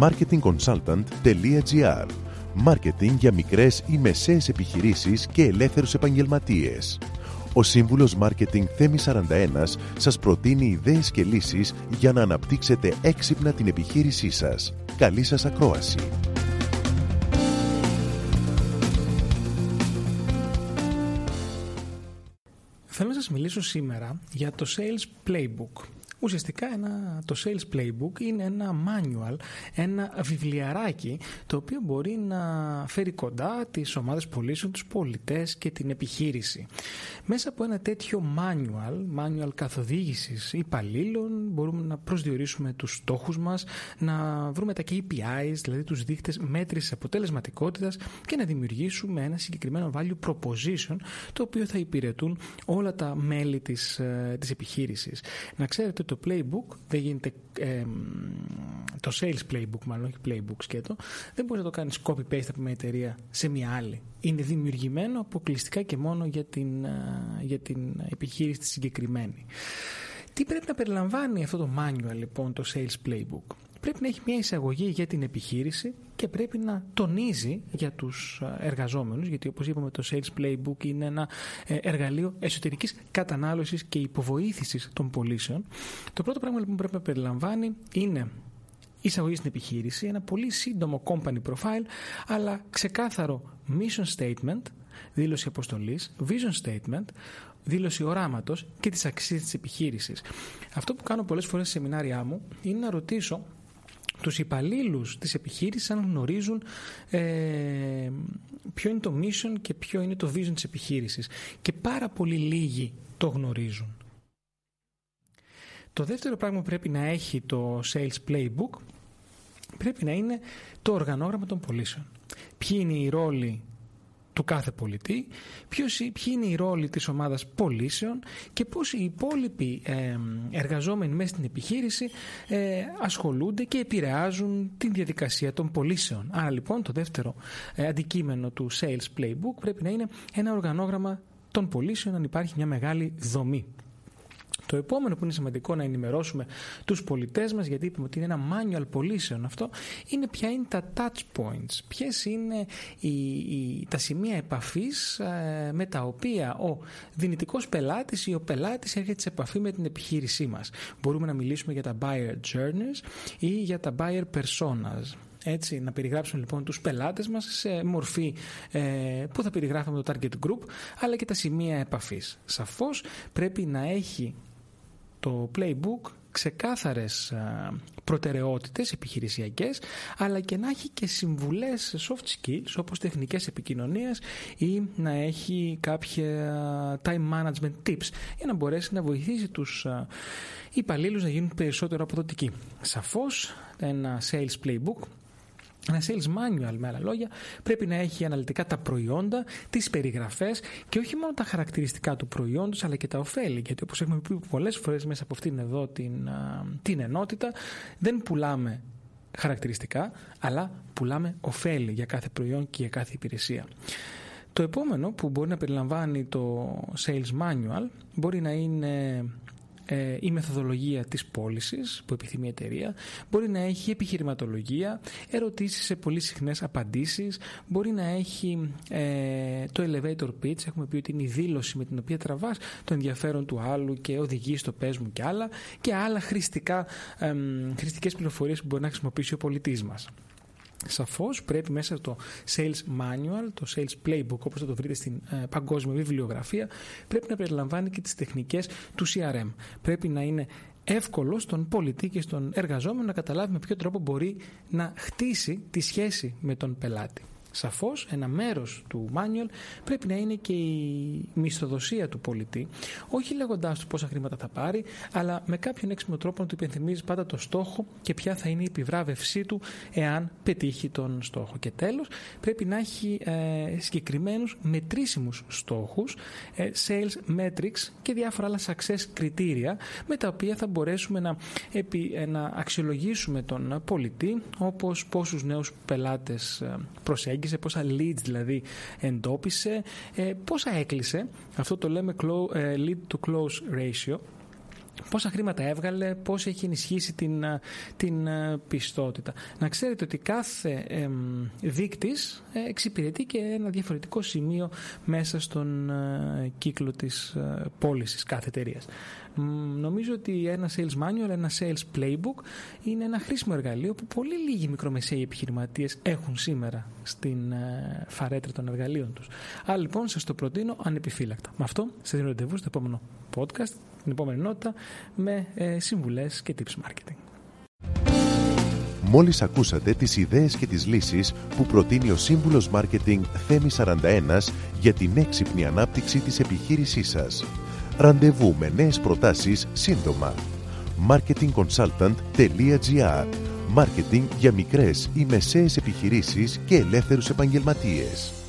marketingconsultant.gr Μάρκετινγκ για μικρές ή μεσαίες επιχειρήσεις και ελεύθερους επαγγελματίες. Ο σύμβουλος Μάρκετινγκ Θέμη 41 σας προτείνει ιδέες και λύσεις για να αναπτύξετε έξυπνα την επιχείρησή σας. Καλή σας ακρόαση! Θέλω να σας μιλήσω σήμερα για το Sales Playbook. Ουσιαστικά ένα, το Sales Playbook είναι ένα manual, ένα βιβλιαράκι το οποίο μπορεί να φέρει κοντά τις ομάδες πωλήσεων, τους πολιτές και την επιχείρηση. Μέσα από ένα τέτοιο manual, manual καθοδήγησης υπαλλήλων, μπορούμε να προσδιορίσουμε τους στόχους μας, να βρούμε τα KPIs, δηλαδή τους δείχτες μέτρησης αποτελεσματικότητας και να δημιουργήσουμε ένα συγκεκριμένο value proposition το οποίο θα υπηρετούν όλα τα μέλη της, ε, της επιχείρησης. Να ξέρετε το playbook δεν γίνεται το sales playbook μάλλον όχι playbook σκέτο δεν μπορείς να το κάνεις copy paste από μια εταιρεία σε μια άλλη. Είναι δημιουργημένο αποκλειστικά και μόνο για την, ε, για την επιχείρηση τη συγκεκριμένη. Τι πρέπει να περιλαμβάνει αυτό το manual λοιπόν το sales playbook; Πρέπει να έχει μια εισαγωγή για την επιχείρηση και πρέπει να τονίζει για τους εργαζόμενους γιατί όπως είπαμε το Sales Playbook είναι ένα ε, εργαλείο εσωτερικής κατανάλωσης και υποβοήθησης των πωλήσεων. Το πρώτο πράγμα λοιπόν που πρέπει να περιλαμβάνει είναι εισαγωγή στην επιχείρηση, ένα πολύ σύντομο company profile, αλλά ξεκάθαρο mission statement, δήλωση αποστολής, vision statement, δήλωση οράματος και τις αξίες της επιχείρησης. Αυτό που κάνω πολλές φορές σε σεμινάρια μου είναι να ρωτήσω τους υπαλλήλους της επιχείρησης αν γνωρίζουν ε, ποιο είναι το mission και ποιο είναι το vision της επιχείρησης. Και πάρα πολύ λίγοι το γνωρίζουν. Το δεύτερο πράγμα που πρέπει να έχει το Sales Playbook πρέπει να είναι το οργανόγραμμα των πωλήσεων. Ποιοι είναι οι ρόλοι του κάθε πολιτή, ποιος, ποιοι είναι οι ρόλοι της ομάδας πωλήσεων και πώς οι υπόλοιποι ε, εργαζόμενοι μέσα στην επιχείρηση ε, ασχολούνται και επηρεάζουν την διαδικασία των πωλήσεων. Άρα λοιπόν το δεύτερο ε, αντικείμενο του Sales Playbook πρέπει να είναι ένα οργανόγραμμα των πωλήσεων αν υπάρχει μια μεγάλη δομή. Το επόμενο που είναι σημαντικό να ενημερώσουμε τους πολιτές μας, γιατί είπαμε ότι είναι ένα manual πωλήσεων αυτό, είναι ποια είναι τα touch points, ποιες είναι οι, τα σημεία επαφής ε, με τα οποία ο δυνητικός πελάτης ή ο πελάτης έρχεται σε επαφή με την επιχείρησή μας. Μπορούμε να μιλήσουμε για τα buyer journeys ή για τα buyer personas. Έτσι, να περιγράψουμε λοιπόν τους πελάτες μας σε μορφή ε, που θα περιγράφουμε το target group αλλά και τα σημεία επαφής. Σαφώς πρέπει να έχει το playbook ξεκάθαρες προτεραιότητες επιχειρησιακές αλλά και να έχει και συμβουλές soft skills όπως τεχνικές επικοινωνίας ή να έχει κάποια time management tips για να μπορέσει να βοηθήσει τους υπαλλήλους να γίνουν περισσότερο αποδοτικοί. Σαφώς ένα sales playbook ένα sales manual, με άλλα λόγια, πρέπει να έχει αναλυτικά τα προϊόντα, τις περιγραφές και όχι μόνο τα χαρακτηριστικά του προϊόντος, αλλά και τα ωφέλη. Γιατί όπως έχουμε πει πολλές φορές μέσα από αυτήν εδώ την, την ενότητα, δεν πουλάμε χαρακτηριστικά, αλλά πουλάμε ωφέλη για κάθε προϊόν και για κάθε υπηρεσία. Το επόμενο που μπορεί να περιλαμβάνει το sales manual μπορεί να είναι ε, η μεθοδολογία της πώλησης που επιθυμεί η εταιρεία, μπορεί να έχει επιχειρηματολογία, ερωτήσεις σε πολύ συχνές απαντήσεις, μπορεί να έχει ε, το elevator pitch, έχουμε πει ότι είναι η δήλωση με την οποία τραβάς το ενδιαφέρον του άλλου και οδηγείς στο πες μου και άλλα και άλλα χρηστικά, ε, χρηστικές πληροφορίες που μπορεί να χρησιμοποιήσει ο πολιτής μας. Σαφώς πρέπει μέσα το Sales Manual, το Sales Playbook όπως θα το βρείτε στην ε, παγκόσμια βιβλιογραφία πρέπει να περιλαμβάνει και τις τεχνικές του CRM. Πρέπει να είναι εύκολος στον πολιτή και στον εργαζόμενο να καταλάβει με ποιο τρόπο μπορεί να χτίσει τη σχέση με τον πελάτη. Σαφώς ένα μέρος του manual πρέπει να είναι και η μισθοδοσία του πολιτή, όχι λέγοντάς του πόσα χρήματα θα πάρει, αλλά με κάποιον έξιμο τρόπο να του υπενθυμίζει πάντα το στόχο και ποια θα είναι η επιβράβευσή του εάν πετύχει τον στόχο. Και τέλος πρέπει να έχει ε, συγκεκριμένους μετρήσιμους στόχους, ε, sales metrics και διάφορα άλλα success κριτήρια με τα οποία θα μπορέσουμε να, επί, ε, να αξιολογήσουμε τον πολιτή όπως πόσους νέους πελάτες ε, προσέγγισε προσέγγισε, πόσα leads δηλαδή εντόπισε, ε, πόσα έκλεισε. Αυτό το λέμε ε, lead to close ratio πόσα χρήματα έβγαλε, πώς έχει ενισχύσει την, την πιστότητα. Να ξέρετε ότι κάθε ε, δείκτης εξυπηρετεί και ένα διαφορετικό σημείο μέσα στον κύκλο της πώλησης κάθε εταιρείας. Νομίζω ότι ένα sales manual, ένα sales playbook είναι ένα χρήσιμο εργαλείο που πολύ λίγοι μικρομεσαίοι επιχειρηματίες έχουν σήμερα στην φαρέτρα των εργαλείων τους. Άρα λοιπόν σας το προτείνω ανεπιφύλακτα. Με αυτό σας δίνω ραντεβού στο επόμενο podcast την επόμενη νότα με ε, συμβουλές και tips marketing. Μόλις ακούσατε τις ιδέες και τις λύσεις που προτείνει ο σύμβουλος marketing Θέμη 41 για την έξυπνη ανάπτυξη της επιχείρησής σας. Ραντεβού με νέες προτάσεις σύντομα. marketingconsultant.gr Μάρκετινγκ για μικρές ή μεσαίες επιχειρήσεις και ελεύθερους επαγγελματίες.